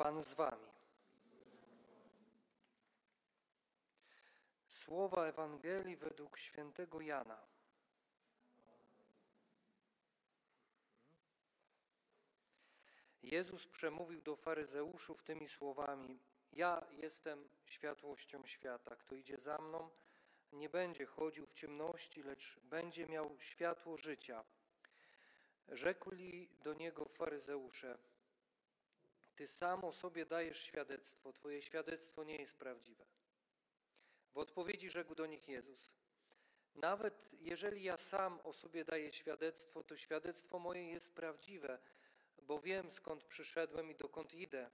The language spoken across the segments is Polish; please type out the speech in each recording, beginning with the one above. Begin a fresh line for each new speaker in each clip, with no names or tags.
Pan z wami. Słowa Ewangelii według świętego Jana. Jezus przemówił do faryzeuszów tymi słowami: Ja jestem światłością świata. Kto idzie za mną, nie będzie chodził w ciemności, lecz będzie miał światło życia. Rzekli do niego faryzeusze: Ty sam o sobie dajesz świadectwo, Twoje świadectwo nie jest prawdziwe. W odpowiedzi rzekł do nich Jezus: Nawet jeżeli ja sam o sobie daję świadectwo, to świadectwo moje jest prawdziwe, bo wiem skąd przyszedłem i dokąd idę.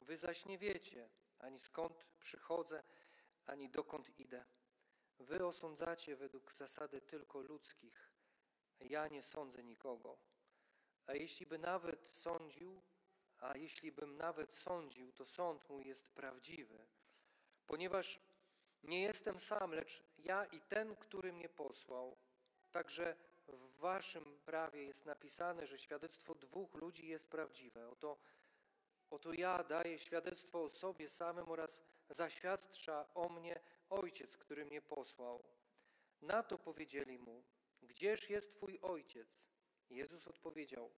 Wy zaś nie wiecie, ani skąd przychodzę, ani dokąd idę. Wy osądzacie według zasady tylko ludzkich, ja nie sądzę nikogo. A jeśli by nawet sądził, a jeśli bym nawet sądził, to sąd mój jest prawdziwy, ponieważ nie jestem sam, lecz ja i ten, który mnie posłał. Także w waszym prawie jest napisane, że świadectwo dwóch ludzi jest prawdziwe. Oto, oto ja daję świadectwo o sobie samym oraz zaświadcza o mnie Ojciec, który mnie posłał. Na to powiedzieli mu, gdzież jest Twój Ojciec? Jezus odpowiedział,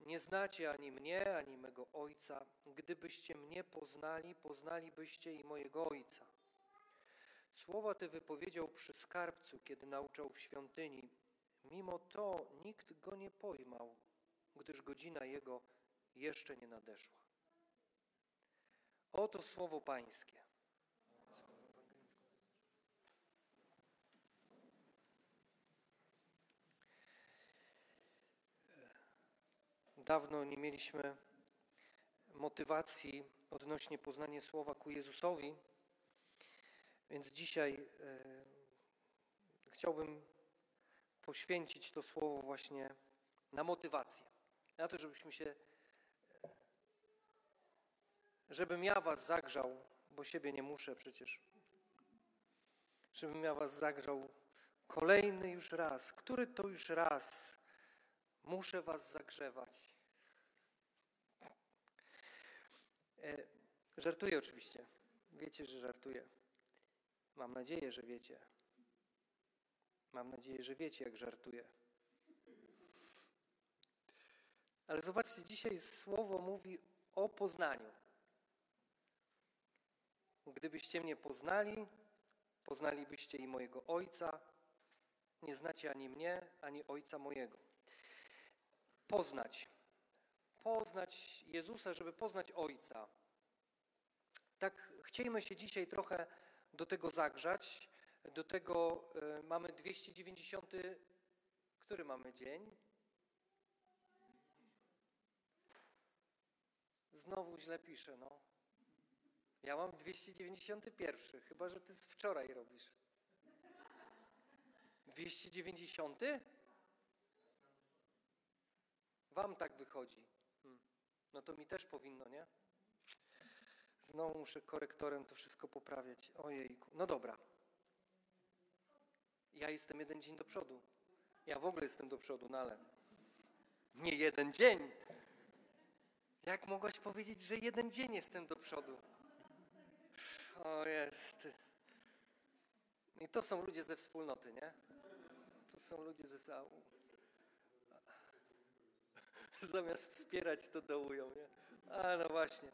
nie znacie ani mnie, ani mego Ojca. Gdybyście mnie poznali, poznalibyście i mojego Ojca. Słowa te wypowiedział przy skarbcu, kiedy nauczał w świątyni. Mimo to nikt go nie pojmał, gdyż godzina jego jeszcze nie nadeszła. Oto słowo Pańskie. Dawno nie mieliśmy motywacji odnośnie poznania słowa ku Jezusowi, więc dzisiaj e, chciałbym poświęcić to słowo właśnie na motywację, na to, żebyśmy się, żebym ja was zagrzał, bo siebie nie muszę przecież, żebym ja was zagrzał kolejny już raz, który to już raz muszę was zagrzewać. E, żartuję oczywiście. Wiecie, że żartuję. Mam nadzieję, że wiecie. Mam nadzieję, że wiecie, jak żartuję. Ale zobaczcie, dzisiaj słowo mówi o poznaniu. Gdybyście mnie poznali, poznalibyście i mojego Ojca. Nie znacie ani mnie, ani Ojca mojego. Poznać. Poznać Jezusa, żeby poznać Ojca. Tak chciejmy się dzisiaj trochę do tego zagrzać. Do tego y, mamy 290. Który mamy dzień? Znowu źle piszę, no. Ja mam 291, chyba że ty z wczoraj robisz. 290? Wam tak wychodzi. No to mi też powinno, nie? Znowu muszę korektorem to wszystko poprawiać. Ojejku. No dobra. Ja jestem jeden dzień do przodu. Ja w ogóle jestem do przodu, no ale nie jeden dzień. Jak mogłaś powiedzieć, że jeden dzień jestem do przodu? O jest. I to są ludzie ze wspólnoty, nie? To są ludzie ze zału. Zamiast wspierać, to dołują, nie? A no właśnie.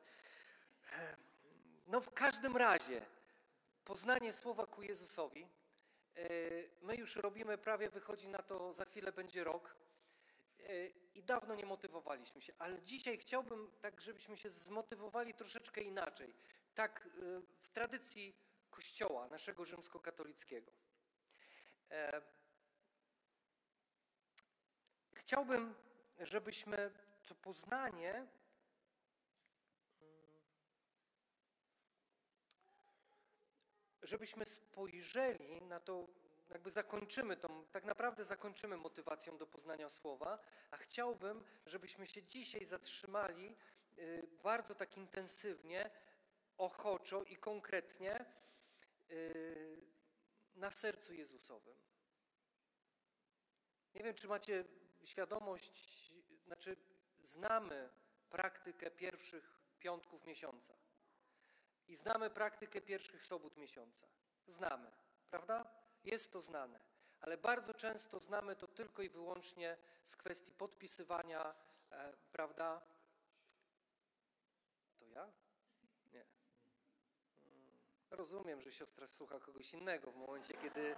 No w każdym razie, poznanie słowa ku Jezusowi, e, my już robimy, prawie wychodzi na to, za chwilę będzie rok e, i dawno nie motywowaliśmy się, ale dzisiaj chciałbym tak, żebyśmy się zmotywowali troszeczkę inaczej, tak e, w tradycji Kościoła naszego rzymskokatolickiego. Chciałbym, żebyśmy to poznanie żebyśmy spojrzeli na to, jakby zakończymy tą, tak naprawdę zakończymy motywacją do poznania słowa, a chciałbym, żebyśmy się dzisiaj zatrzymali y, bardzo tak intensywnie, ochoczo i konkretnie y, na sercu Jezusowym. Nie wiem, czy macie świadomość, znaczy znamy praktykę pierwszych piątków miesiąca. I znamy praktykę pierwszych sobót miesiąca. Znamy, prawda? Jest to znane. Ale bardzo często znamy to tylko i wyłącznie z kwestii podpisywania, e, prawda? To ja? Nie. Mm, Rozumiem, że siostra słucha kogoś innego w momencie, kiedy,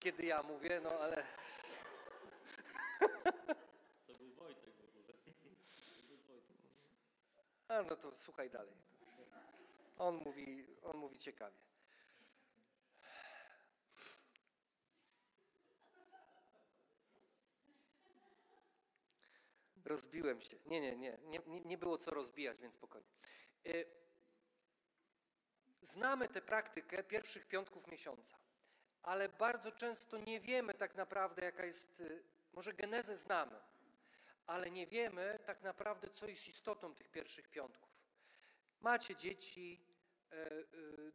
kiedy ja mówię, no ale
To był Wojtek w ogóle.
A no to słuchaj dalej. On mówi, on mówi ciekawie. Rozbiłem się. Nie, nie, nie, nie, nie- nie było co rozbijać, więc spokojnie. Y, Znamy tę praktykę pierwszych piątków miesiąca, ale bardzo często nie wiemy tak naprawdę, jaka jest, y, może genezę znamy, ale nie wiemy tak naprawdę, co jest istotą tych pierwszych piątków. Macie dzieci, e, e,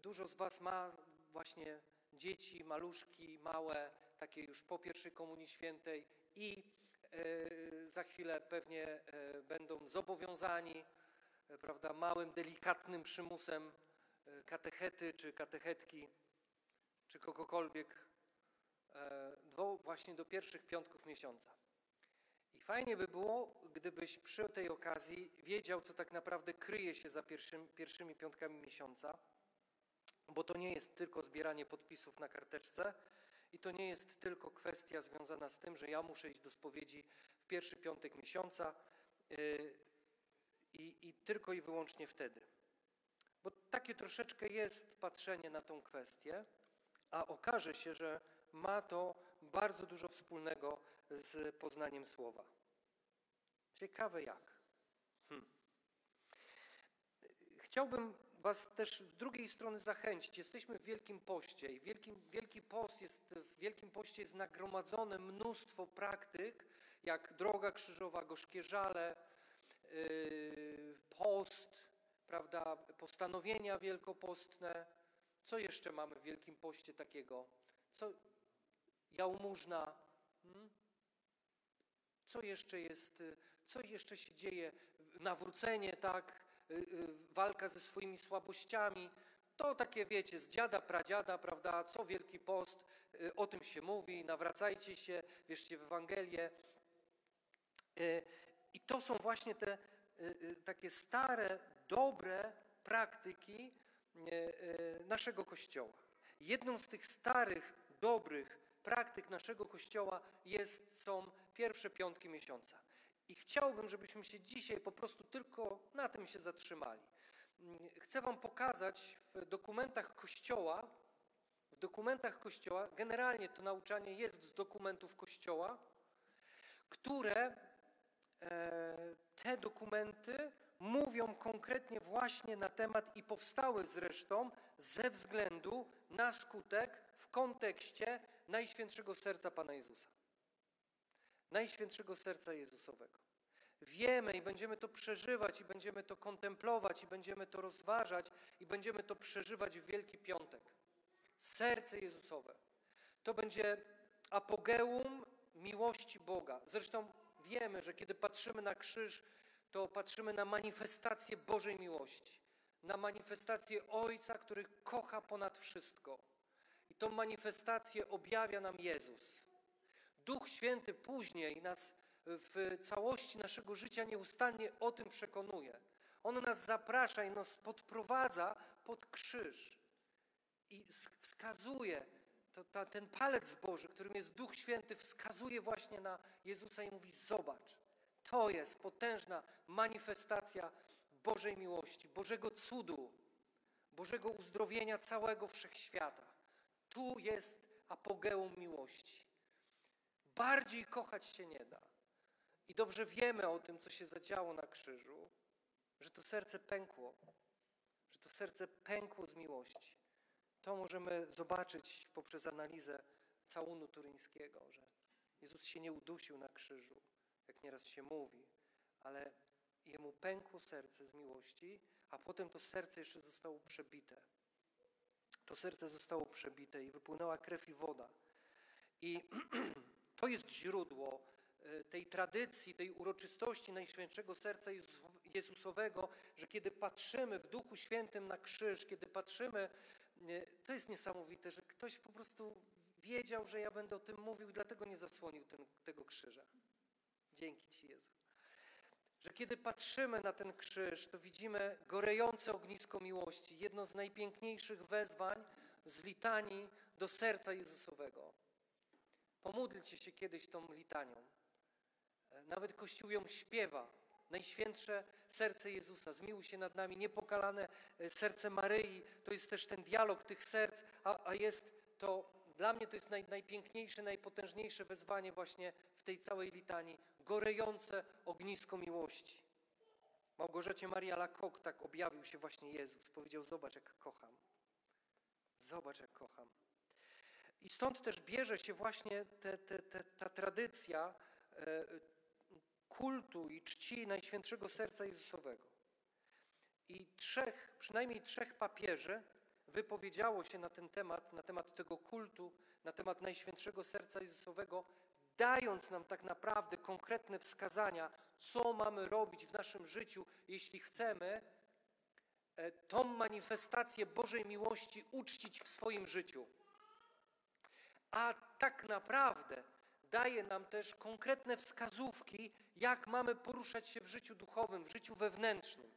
dużo z Was ma właśnie dzieci, maluszki, małe, takie już po pierwszej Komunii Świętej i e, za chwilę pewnie będą zobowiązani, prawda, małym, delikatnym przymusem katechety czy katechetki, czy kogokolwiek, do, właśnie do pierwszych piątków miesiąca. I fajnie by było, gdybyś przy tej okazji wiedział, co tak naprawdę kryje się za pierwszym, pierwszymi piątkami miesiąca, bo to nie jest tylko zbieranie podpisów na karteczce i to nie jest tylko kwestia związana z tym, że ja muszę iść do spowiedzi w pierwszy piątek miesiąca yy, i, i tylko i wyłącznie wtedy. Bo takie troszeczkę jest patrzenie na tą kwestię, a okaże się, że ma to bardzo dużo wspólnego z poznaniem słowa. Ciekawe jak. Hmm. Chciałbym Was też z drugiej strony zachęcić. Jesteśmy w Wielkim Poście i wielkim, Wielki Post jest, w Wielkim Poście jest nagromadzone mnóstwo praktyk, jak droga krzyżowa, gorzkie żale, yy, post, prawda, postanowienia wielkopostne. Co jeszcze mamy w Wielkim Poście takiego? Co, jałmużna. Hmm? Co jeszcze jest, y, co jeszcze się dzieje? Nawrócenie, tak, y, y, walka ze swoimi słabościami. To takie, wiecie, z dziada, pradziada, prawda, co Wielki Post, o tym się mówi, nawracajcie się, wierzcie w Ewangelię. I to są właśnie te takie stare, dobre praktyki naszego Kościoła. Jedną z tych starych, dobrych praktyk naszego Kościoła jest, są pierwsze piątki miesiąca. I chciałbym, żebyśmy się dzisiaj po prostu tylko na tym się zatrzymali. Mm, Chcę Wam pokazać w dokumentach Kościoła, w dokumentach Kościoła, generalnie to nauczanie jest z dokumentów Kościoła, które e, te dokumenty mówią konkretnie właśnie na temat i powstały zresztą ze względu na skutek w kontekście Najświętszego Serca Pana Jezusa. Najświętszego Serca Jezusowego. Wiemy i będziemy to przeżywać, i będziemy to kontemplować, i będziemy to rozważać, i będziemy to przeżywać w Wielki Piątek. Serce Jezusowe. To będzie apogeum miłości Boga. Zresztą wiemy, że kiedy patrzymy na krzyż, to patrzymy na manifestację Bożej miłości, na manifestację Ojca, który kocha ponad wszystko. I tą manifestację objawia nam Jezus. Duch Święty później nas w całości naszego życia nieustannie o tym przekonuje. On nas zaprasza i nas podprowadza pod krzyż i wskazuje, to, ta, ten palec Boży, którym jest Duch Święty, wskazuje właśnie na Jezusa i mówi: Zobacz, to jest potężna manifestacja Bożej miłości, Bożego cudu, Bożego uzdrowienia całego wszechświata. Tu jest apogeum miłości. Bardziej kochać się nie da. I dobrze wiemy o tym, co się zadziało na krzyżu, że to serce pękło, że to serce pękło z miłości. To możemy zobaczyć poprzez analizę całunu turyńskiego, że Jezus się nie udusił na krzyżu, nieraz się mówi, ale jemu pękło serce z miłości, a potem to serce jeszcze zostało przebite. To serce zostało przebite i wypłynęła krew i woda. I to jest źródło e, tej tradycji, tej uroczystości Najświętszego Serca Jezus- Jezusowego, że kiedy patrzymy w Duchu Świętym na krzyż, kiedy patrzymy, e, to jest niesamowite, że ktoś po prostu wiedział, że ja będę o tym mówił, dlatego nie zasłonił ten, tego krzyża. Dzięki Ci, Jezu. Że kiedy patrzymy na ten krzyż, to widzimy gorejące ognisko miłości, jedno z najpiękniejszych wezwań z litanii do serca Jezusowego. Pomódlcie się kiedyś tą litanią. Nawet Kościół ją śpiewa. Najświętsze serce Jezusa, zmiłuj się nad nami, niepokalane e, serce Maryi. To jest też ten dialog tych serc, a, a jest to, dla mnie to jest naj, najpiękniejsze, najpotężniejsze wezwanie właśnie w tej całej litanii. Gorejące ognisko miłości. Małgorzacie Maria Lakok tak objawił się właśnie Jezus. Powiedział, zobacz jak kocham. Zobacz jak kocham. I stąd też bierze się właśnie te, te, te, ta tradycja e, kultu i czci Najświętszego Serca Jezusowego. I trzech, przynajmniej trzech papieży wypowiedziało się na ten temat, na temat tego kultu, na temat Najświętszego Serca Jezusowego, dając nam tak naprawdę konkretne wskazania, co mamy robić w naszym życiu, jeśli chcemy e, tą manifestację Bożej miłości uczcić w swoim życiu a tak naprawdę daje nam też konkretne wskazówki, jak mamy poruszać się w życiu duchowym, w życiu wewnętrznym.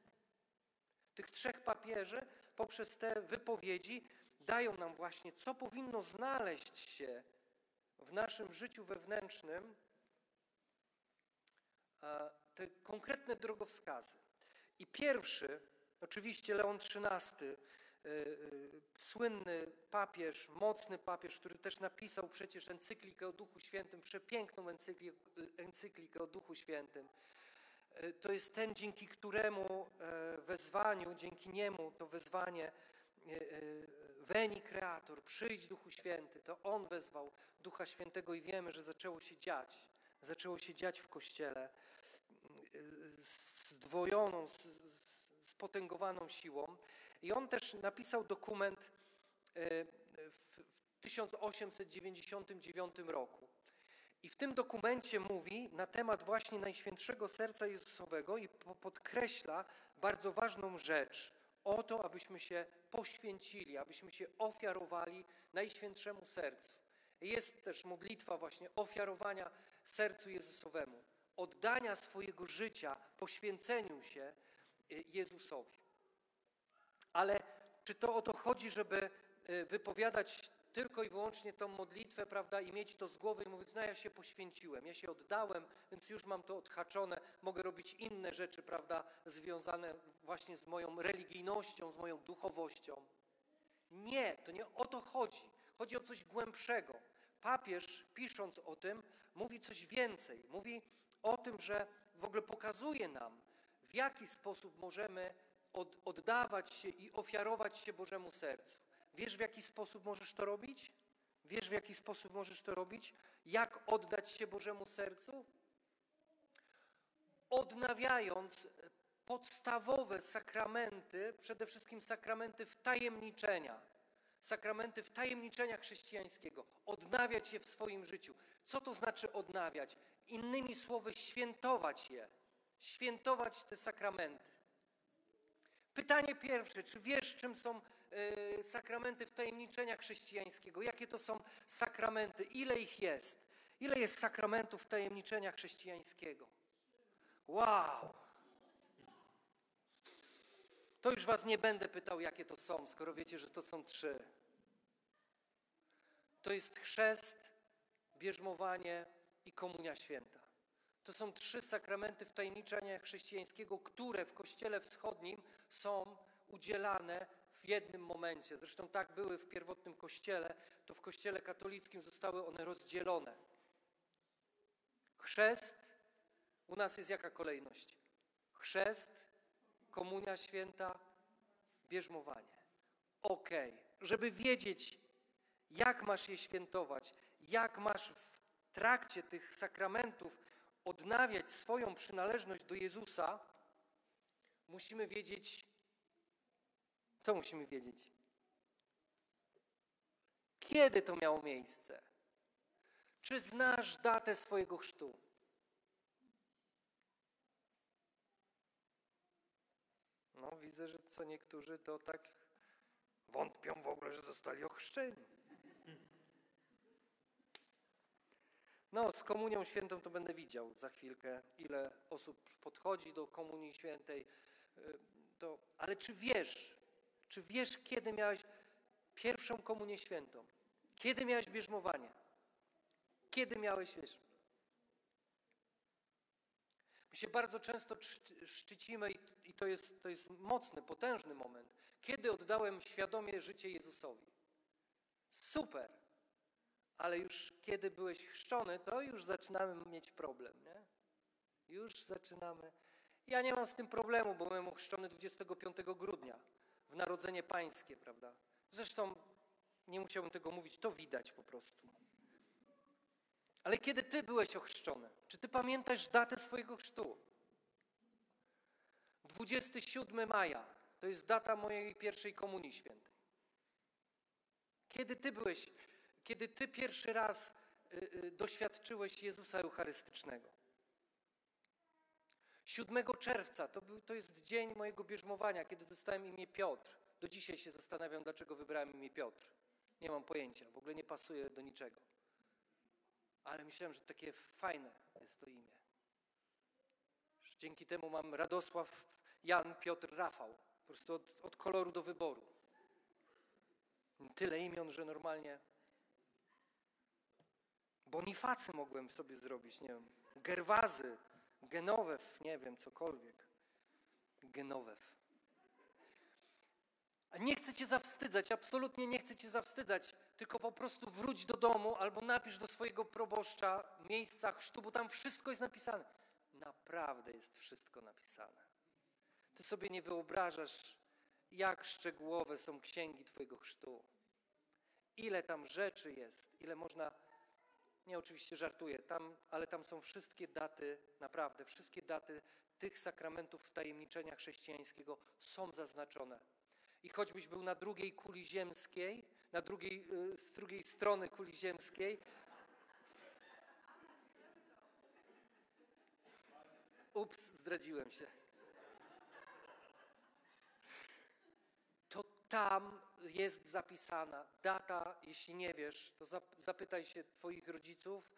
Tych trzech papieży poprzez te wypowiedzi dają nam właśnie, co powinno znaleźć się w naszym życiu wewnętrznym, te konkretne drogowskazy. I pierwszy, oczywiście Leon XIII, E, e, słynny papież, mocny papież, który też napisał przecież encyklikę o Duchu Świętym, przepiękną encyklikę o Duchu Świętym. E, to jest ten, dzięki któremu wezwaniu, dzięki niemu to wezwanie Weni Kreator, przyjdź Duchu Święty, to On wezwał Ducha Świętego i wiemy, że zaczęło się dziać. Zaczęło się dziać w Kościele zdwojoną, spotęgowaną siłą. I on też napisał dokument e, w 1899 roku. I w tym dokumencie mówi na temat właśnie Najświętszego Serca Jezusowego i podkreśla bardzo ważną rzecz. O to, abyśmy się poświęcili, abyśmy się ofiarowali Najświętszemu Sercu. Jest też modlitwa właśnie ofiarowania sercu Jezusowemu, oddania swojego życia, poświęceniu się e, Jezusowi. Ale czy to o to chodzi, żeby y, wypowiadać tylko i wyłącznie tą modlitwę, prawda, i mieć to z głowy i mówić, no ja się poświęciłem, ja się oddałem, więc już mam to odhaczone, mogę robić inne rzeczy, prawda, związane właśnie z moją religijnością, z moją duchowością. Nie, to nie o to chodzi. Chodzi o coś głębszego. Papież, pisząc o tym, mówi coś więcej. Mówi o tym, że w ogóle pokazuje nam, w jaki sposób możemy od, oddawać się i ofiarować się Bożemu sercu. Wiesz, w jaki sposób możesz to robić? Wiesz, w jaki sposób możesz to robić? Jak oddać się Bożemu sercu? Odnawiając podstawowe sakramenty, przede wszystkim sakramenty wtajemniczenia, sakramenty wtajemniczenia chrześcijańskiego, odnawiać je w swoim życiu. Co to znaczy odnawiać? Innymi słowy, świętować je, świętować te sakramenty. Pytanie pierwsze, czy wiesz, czym są sakramenty wtajemniczenia chrześcijańskiego? Jakie to są sakramenty? Ile ich jest? Ile jest sakramentów wtajemniczenia chrześcijańskiego? Wow! To już was nie będę pytał, jakie to są, skoro wiecie, że to są trzy. To jest chrzest, bierzmowanie i komunia święta. To są trzy sakramenty wtajemniczenia chrześcijańskiego, które w Kościele Wschodnim są udzielane w jednym momencie. Zresztą tak były w pierwotnym Kościele, to w Kościele katolickim zostały one rozdzielone. Chrzest, u nas jest jaka kolejność? Chrzest, komunia święta, bierzmowanie. Okej, okay. żeby wiedzieć, jak masz je świętować, jak masz w trakcie tych sakramentów odnawiać swoją przynależność do Jezusa, musimy wiedzieć, co musimy wiedzieć? Kiedy to miało miejsce? Czy znasz datę swojego chrztu? No, widzę, że co niektórzy to tak wątpią w ogóle, że zostali ochrzczeni. No, z komunią świętą to będę widział za chwilkę, ile osób podchodzi do komunii świętej. Y, To, ale czy wiesz, czy wiesz, kiedy miałeś pierwszą komunię świętą? Kiedy miałeś bierzmowanie? Kiedy miałeś, wiesz? My się bardzo często szczycimy i to, jest, to jest mocny, potężny moment. Kiedy oddałem świadomie życie Jezusowi? Super. Ale już kiedy byłeś chrzczony, to już zaczynamy mieć problem, nie? Już zaczynamy. Ja nie mam z tym problemu, bo byłem chrzczony 25 grudnia w Narodzenie Pańskie, prawda? Zresztą nie musiałbym tego mówić, to widać po prostu. Ale kiedy ty byłeś ochrzczony? Czy ty pamiętasz datę swojego chrztu? 27 maja to jest data mojej pierwszej komunii świętej. Kiedy ty byłeś, kiedy ty pierwszy raz y, y, doświadczyłeś Jezusa Eucharystycznego? 7 czerwca to, był, to jest dzień mojego bierzmowania, kiedy dostałem imię Piotr. Do dzisiaj się zastanawiam, dlaczego wybrałem imię Piotr. Nie mam pojęcia, w ogóle nie pasuje do niczego. Ale myślałem, że takie fajne jest to imię. Że dzięki temu mam Radosław, Jan, Piotr, Rafał. Po prostu od, od koloru do wyboru. Tyle imion, że normalnie. Bonifacy mogłem sobie zrobić, nie wiem. Gerwazy, Genowew, nie wiem, cokolwiek. Genowew. A nie chcę cię zawstydzać, absolutnie nie chcę cię zawstydzać, tylko po prostu wróć do domu albo napisz do swojego proboszcza miejsca chrztu, bo tam wszystko jest napisane. Naprawdę jest wszystko napisane. Ty sobie nie wyobrażasz, jak szczegółowe są księgi Twojego chrztu. Ile tam rzeczy jest, ile można. Nie, oczywiście żartuję, tam, ale tam są wszystkie daty, naprawdę, wszystkie daty tych sakramentów wtajemniczenia chrześcijańskiego są zaznaczone. I choćbyś był na drugiej kuli ziemskiej, na drugiej, y, z drugiej strony kuli ziemskiej, ups, zdradziłem się. To tam jest zapisana data, jeśli nie wiesz, to zap- zapytaj się Twoich rodziców,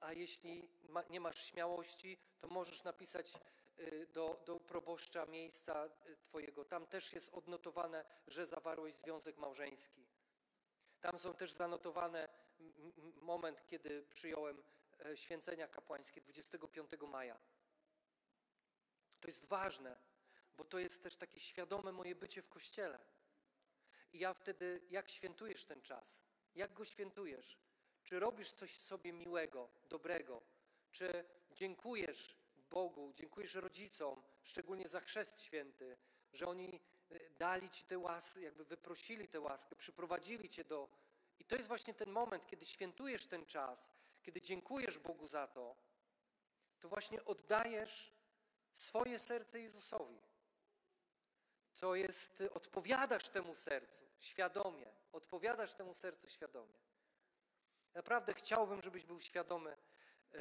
a jeśli ma, nie masz śmiałości, to możesz napisać y, do, do proboszcza miejsca y, Twojego. Tam też jest odnotowane, że zawarłeś związek małżeński. Tam są też zanotowane moment, kiedy przyjąłem e, święcenia kapłańskie 25 maja. To jest ważne, bo to jest też takie świadome moje bycie w kościele. I ja wtedy, jak świętujesz ten czas? Jak go świętujesz? Czy robisz coś sobie miłego, dobrego? Czy dziękujesz Bogu, dziękujesz rodzicom, szczególnie za chrzest święty, że oni y, dali ci tę łaskę, jakby wyprosili tę łaskę, przyprowadzili cię do. I to jest właśnie ten moment, kiedy świętujesz ten czas, kiedy dziękujesz Bogu za to, to właśnie oddajesz swoje serce Jezusowi. To jest, y, odpowiadasz temu sercu świadomie, odpowiadasz temu sercu świadomie. Naprawdę chciałbym, żebyś był świadomy e,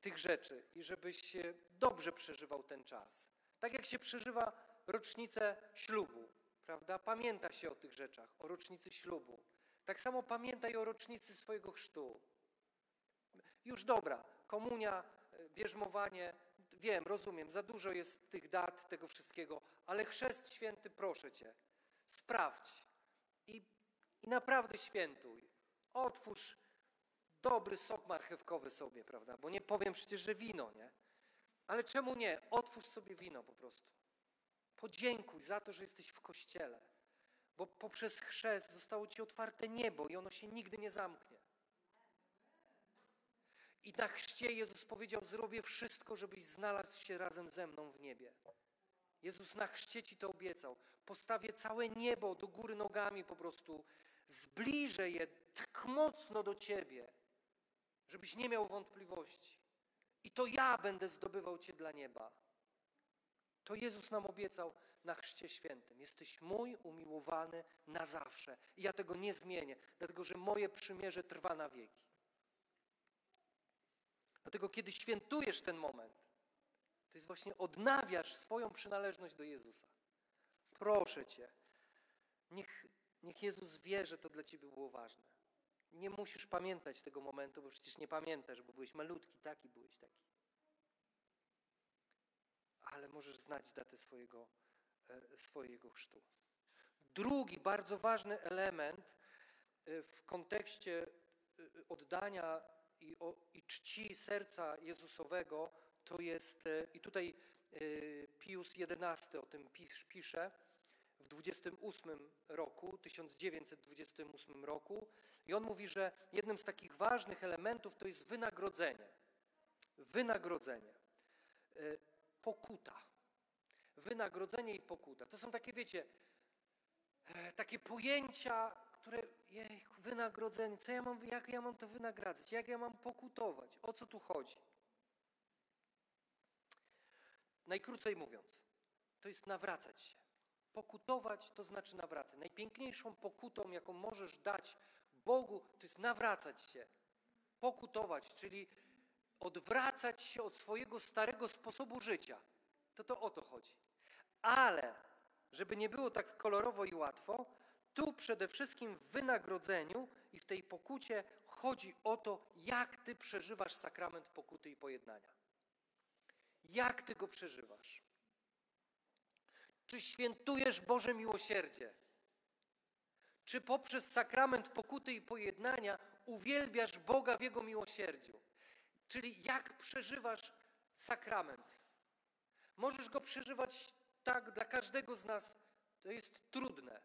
tych rzeczy i żebyś dobrze przeżywał ten czas. Tak jak się przeżywa rocznicę ślubu, prawda? Pamięta się o tych rzeczach, o rocznicy ślubu. Tak samo pamiętaj o rocznicy swojego chrztu. Już dobra, komunia, e, bierzmowanie, wiem, rozumiem, za dużo jest tych dat, tego wszystkiego, ale chrzest święty, proszę cię, sprawdź i, i naprawdę świętuj. Otwórz dobry sok marchewkowy sobie, prawda? Bo nie powiem przecież, że wino, nie? Ale czemu nie? Otwórz sobie wino po prostu. Podziękuj za to, że jesteś w kościele, bo poprzez chrzest zostało ci otwarte niebo i ono się nigdy nie zamknie. I na chrzcie Jezus powiedział: Zrobię wszystko, żebyś znalazł się razem ze mną w niebie. Jezus na chrzcie ci to obiecał. Postawię całe niebo do góry nogami po prostu. Zbliżę je tak mocno do ciebie, żebyś nie miał wątpliwości. I to ja będę zdobywał cię dla nieba. To Jezus nam obiecał na chrzcie świętym. Jesteś mój umiłowany na zawsze. I ja tego nie zmienię, dlatego że moje przymierze trwa na wieki. Dlatego kiedy świętujesz ten moment, to jest właśnie odnawiasz swoją przynależność do Jezusa. proszę Cię, niech, niech Jezus wie, że to dla Ciebie było ważne. Nie musisz pamiętać tego momentu, bo przecież nie pamiętasz, bo byłeś malutki, taki byłeś taki. Ale możesz znać datę swojego, e, swojego chrztu. Drugi bardzo ważny element e, w kontekście e, oddania i, o, i czci serca Jezusowego to jest, i tutaj Pius XI o tym pisze, w 28 roku, 1928 roku i on mówi, że jednym z takich ważnych elementów to jest wynagrodzenie. Wynagrodzenie. Pokuta. Wynagrodzenie i pokuta. To są takie, wiecie, E, takie pojęcia, które, jej, wynagrodzenie, co ja mam, jak ja mam to wynagradzać, jak ja mam pokutować, o co tu chodzi? Najkrócej mówiąc, to jest nawracać się. Pokutować to znaczy nawracać. Najpiękniejszą pokutą, jaką możesz dać Bogu, to jest nawracać się. Pokutować, czyli odwracać się od swojego starego sposobu życia. To to o to chodzi. Ale żeby nie było tak kolorowo i łatwo, tu przede wszystkim w wynagrodzeniu i w tej pokucie chodzi o to, jak ty przeżywasz sakrament pokuty i pojednania. Jak ty go przeżywasz? Czy świętujesz Boże miłosierdzie? Czy poprzez sakrament pokuty i pojednania uwielbiasz Boga w Jego miłosierdziu? Czyli jak przeżywasz sakrament? Możesz go przeżywać tak dla każdego z nas to jest trudne.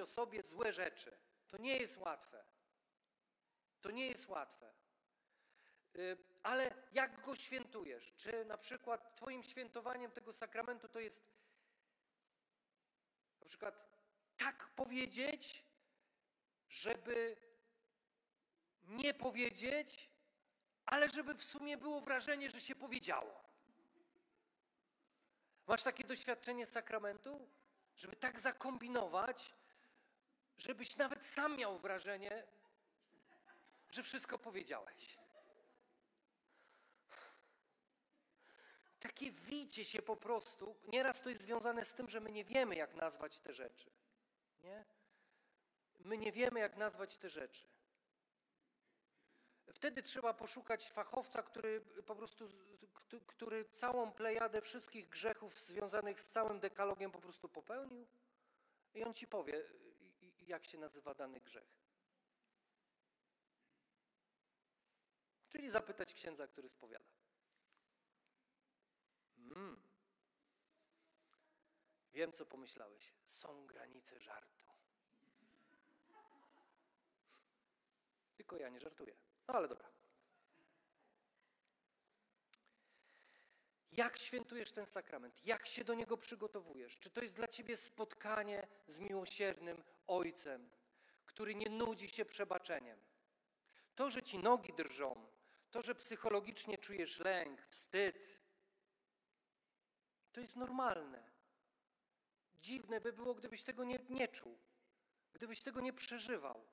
O sobie złe rzeczy to nie jest łatwe. To nie jest łatwe. Y, ale jak go świętujesz? Czy na przykład Twoim świętowaniem tego sakramentu to jest na przykład tak powiedzieć, żeby nie powiedzieć, ale żeby w sumie było wrażenie, że się powiedziało. Masz takie doświadczenie sakramentu? Żeby tak zakombinować, żebyś nawet sam miał wrażenie, że wszystko powiedziałeś. Takie wicie się po prostu, nieraz to jest związane z tym, że my nie wiemy, jak nazwać te rzeczy. Nie? My nie wiemy, jak nazwać te rzeczy. Wtedy trzeba poszukać fachowca, który po prostu, który całą plejadę wszystkich grzechów związanych z całym dekalogiem po prostu popełnił i on ci powie, jak się nazywa dany grzech. Czyli zapytać księdza, który spowiada. Hmm. Wiem, co pomyślałeś. Są granice żartu. Tylko ja nie żartuję. No ale dobra. Jak świętujesz ten sakrament? Jak się do niego przygotowujesz? Czy to jest dla ciebie spotkanie z miłosiernym Ojcem, który nie nudzi się przebaczeniem? To, że ci nogi drżą, to, że psychologicznie czujesz lęk, wstyd, to jest normalne. Dziwne by było, gdybyś tego nie, nie czuł, gdybyś tego nie przeżywał.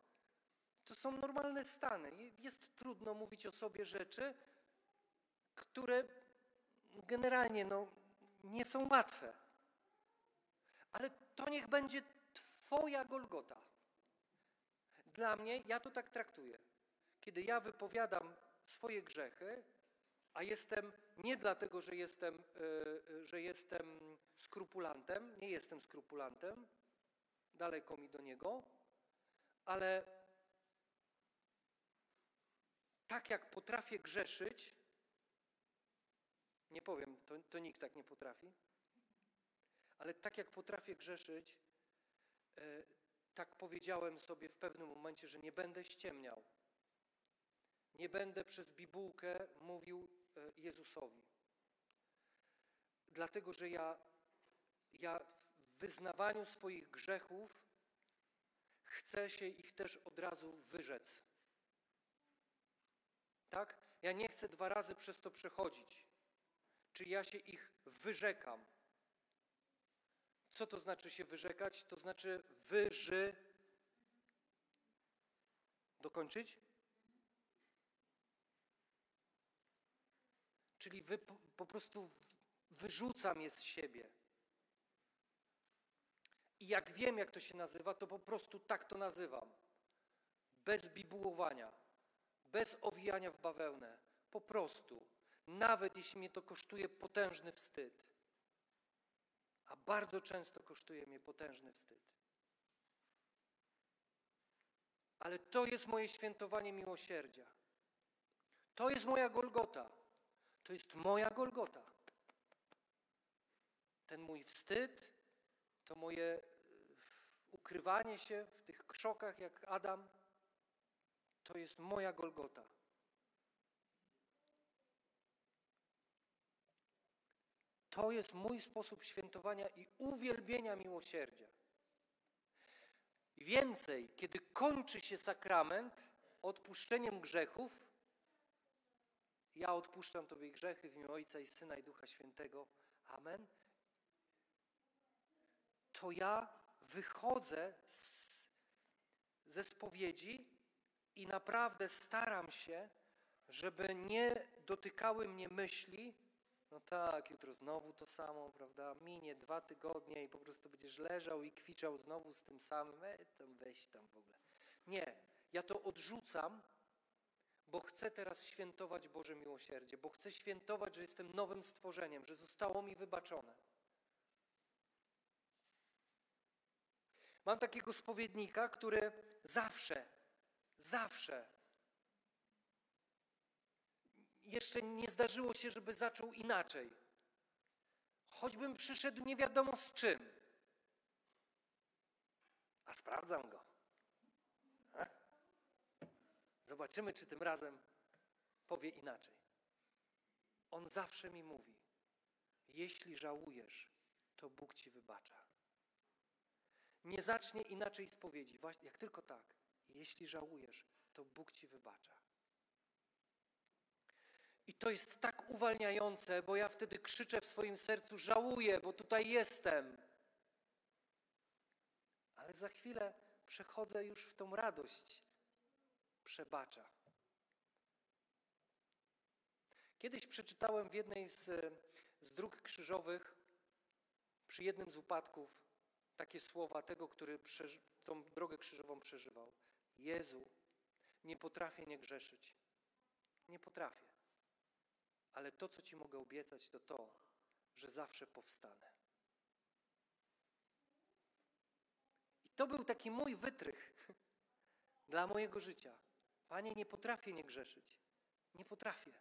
To są normalne stany. Jest trudno mówić o sobie rzeczy, które generalnie no, nie są łatwe. Ale to niech będzie Twoja Golgota. Dla mnie, ja to tak traktuję. Kiedy ja wypowiadam swoje grzechy, a jestem nie dlatego, że jestem, yy, że jestem skrupulantem, nie jestem skrupulantem, daleko mi do niego, ale tak jak potrafię grzeszyć, nie powiem, to, to nikt tak nie potrafi, ale tak jak potrafię grzeszyć, e, tak powiedziałem sobie w pewnym momencie, że nie będę ściemniał. Nie będę przez bibułkę mówił e, Jezusowi. Dlatego, że ja, ja w wyznawaniu swoich grzechów chcę się ich też od razu wyrzec. Tak? Ja nie chcę dwa razy przez to przechodzić. Czy ja się ich wyrzekam? Co to znaczy się wyrzekać? To znaczy wyży. Dokończyć? Czyli wy, po, prostu wyrzucam je z siebie. I jak wiem, jak to się nazywa, to po prostu tak to nazywam. Bez bibułowania, bez owijania w bawełnę. Po prostu. Nawet jeśli mnie to kosztuje potężny wstyd. A bardzo często kosztuje mnie potężny wstyd. Ale to jest moje świętowanie miłosierdzia. To jest moja Golgota. To jest moja Golgota. Ten mój wstyd, to moje e, ukrywanie się w tych krzokach jak Adam, to jest moja Golgota. To jest mój sposób świętowania i uwielbienia miłosierdzia. Więcej, kiedy kończy się sakrament odpuszczeniem grzechów, ja odpuszczam Tobie grzechy w imię Ojca i Syna i Ducha Świętego. Amen. To ja wychodzę z, ze spowiedzi i naprawdę staram się, żeby nie dotykały mnie myśli, no tak, jutro znowu to samo, prawda? Minie dwa tygodnie i po prostu będziesz leżał i kwiczał znowu z tym samym, e, tam weź tam w ogóle. Nie, ja to odrzucam, bo chcę teraz świętować Boże miłosierdzie, bo chcę świętować, że jestem nowym stworzeniem, że zostało mi wybaczone. Mam takiego spowiednika, który zawsze, zawsze jeszcze nie zdarzyło się, żeby zaczął inaczej. Choćbym przyszedł nie wiadomo z czym. A sprawdzam go. Zobaczymy, czy tym razem powie inaczej. On zawsze mi mówi: Jeśli żałujesz, to Bóg ci wybacza. Nie zacznie inaczej spowiedzi, jak tylko tak. Jeśli żałujesz, to Bóg ci wybacza. I to jest tak uwalniające, bo ja wtedy krzyczę w swoim sercu: żałuję, bo tutaj jestem. Ale za chwilę przechodzę już w tą radość. Przebacza. Kiedyś przeczytałem w jednej z, z dróg krzyżowych, przy jednym z upadków, takie słowa tego, który tą drogę krzyżową przeżywał. Jezu, nie potrafię nie grzeszyć. Nie potrafię. Ale to, co Ci mogę obiecać, to to, że zawsze powstanę. I to był taki mój wytrych dla mojego życia. Panie, nie potrafię nie grzeszyć. Nie potrafię.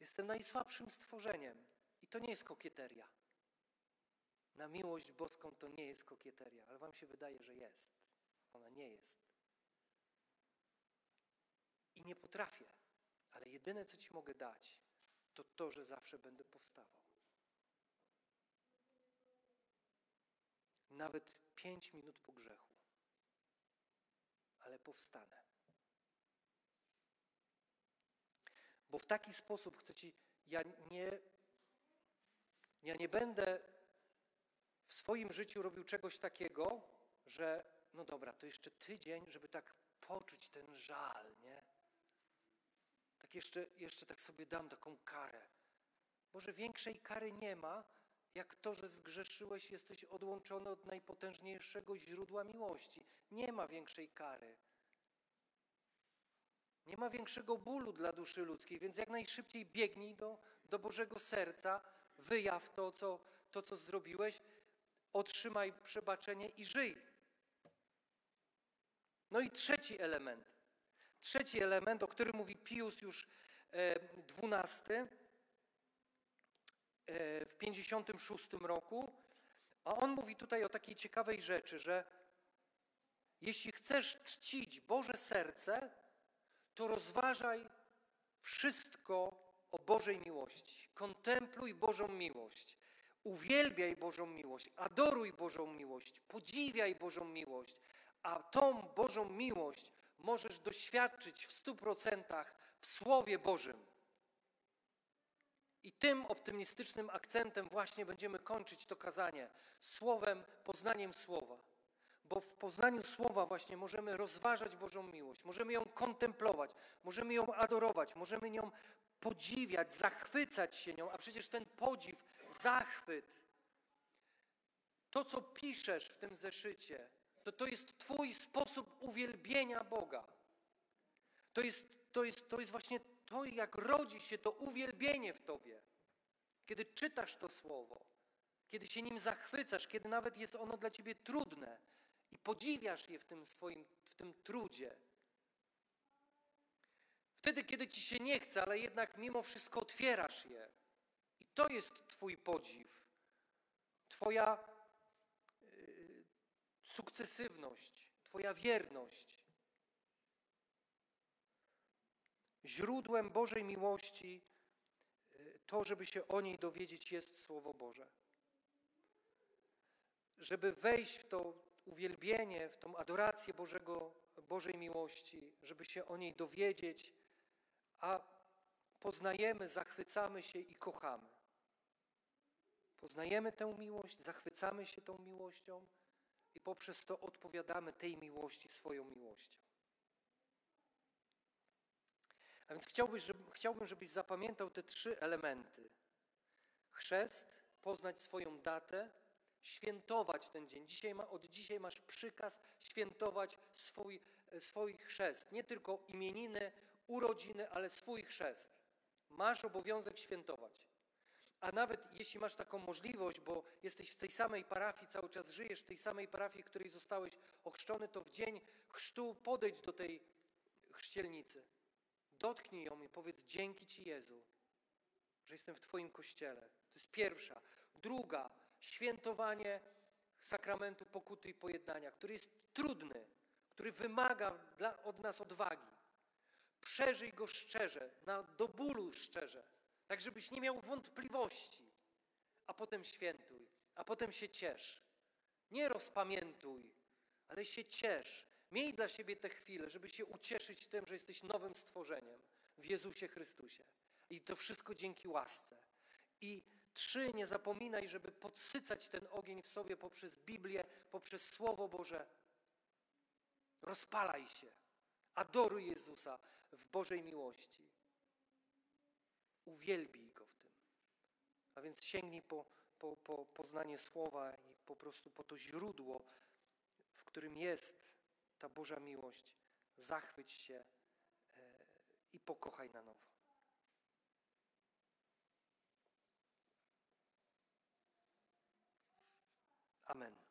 Jestem najsłabszym stworzeniem i to nie jest kokieteria. Na miłość boską to nie jest kokieteria, ale Wam się wydaje, że jest. Ona nie jest. I nie potrafię. Ale jedyne, co Ci mogę dać, to to, że zawsze będę powstawał. Nawet pięć minut po grzechu. Ale powstanę. Bo w taki sposób chcę Ci, ja nie, ja nie będę w swoim życiu robił czegoś takiego, że no dobra, to jeszcze tydzień, żeby tak poczuć ten żal, nie? Tak jeszcze, jeszcze tak sobie dam taką karę. Może większej kary nie ma, jak to, że zgrzeszyłeś, jesteś odłączony od najpotężniejszego źródła miłości. Nie ma większej kary. Nie ma większego bólu dla duszy ludzkiej, więc jak najszybciej biegnij do, do Bożego serca, wyjaw to co, to, co zrobiłeś, otrzymaj przebaczenie i żyj. No i trzeci element. Trzeci element, o którym mówi Pius już XII e, e, w 56 roku, a on mówi tutaj o takiej ciekawej rzeczy, że jeśli chcesz czcić Boże serce, to rozważaj wszystko o Bożej miłości. Kontempluj Bożą miłość. Uwielbiaj Bożą miłość, adoruj Bożą miłość, podziwiaj Bożą miłość, a tą Bożą miłość możesz doświadczyć w stu procentach w Słowie Bożym. I tym optymistycznym akcentem właśnie będziemy kończyć to kazanie słowem, poznaniem Słowa. Bo w poznaniu Słowa właśnie możemy rozważać Bożą miłość, możemy ją kontemplować, możemy ją adorować, możemy nią podziwiać, zachwycać się nią, a przecież ten podziw, zachwyt to, co piszesz w tym zeszycie, to to jest Twój sposób uwielbienia Boga. To jest, to jest, to jest właśnie to, jak rodzi się to uwielbienie w Tobie. Kiedy czytasz to słowo, kiedy się nim zachwycasz, kiedy nawet jest ono dla Ciebie trudne i podziwiasz je w tym swoim, w tym trudzie. Wtedy, kiedy Ci się nie chce, ale jednak mimo wszystko otwierasz je. I to jest Twój podziw. Twoja sukcesywność, Twoja wierność. Źródłem Bożej miłości, y, to, żeby się o niej dowiedzieć, jest Słowo Boże. Żeby wejść w to uwielbienie, w tą adorację Bożego, Bożej miłości, żeby się o niej dowiedzieć, a poznajemy, zachwycamy się i kochamy. Poznajemy tę miłość, zachwycamy się tą miłością i poprzez to odpowiadamy tej miłości swoją miłością. A więc chciałbym, żeby, chciałbym, żebyś zapamiętał te trzy elementy. Chrzest, poznać swoją datę, świętować ten dzień. Dzisiaj ma, od dzisiaj masz przykaz świętować swój, swój chrzest. Nie tylko imieniny, urodziny, ale swój chrzest. Masz obowiązek świętować. A nawet jeśli masz taką możliwość, bo jesteś w tej samej parafii, cały czas żyjesz w tej samej parafii, w której zostałeś ochrzczony, to w dzień chrztu podejdź do tej chrzcielnicy. Dotknij ją i powiedz dzięki Ci Jezu, że jestem w Twoim kościele. To jest pierwsza. Druga, świętowanie sakramentu pokuty i pojednania, który jest trudny, który wymaga dla, od nas odwagi. Przeżyj go szczerze, na, do bólu szczerze, tak żebyś nie miał wątpliwości, a potem świętuj, a potem się ciesz. Nie rozpamiętuj, ale się ciesz. Miej dla siebie te chwile, żeby się ucieszyć tym, że jesteś nowym stworzeniem w Jezusie Chrystusie. I to wszystko dzięki łasce. I trzy, nie zapominaj, żeby podsycać ten ogień w sobie poprzez Biblię, poprzez Słowo Boże. Rozpalaj się. Adoruj Jezusa w Bożej miłości. Uwielbij Go w tym. A więc sięgnij po, po, po poznanie Słowa i po prostu po to źródło, w którym jest ta Boża miłość. Zachwyć się e, i pokochaj na nowo. Amen.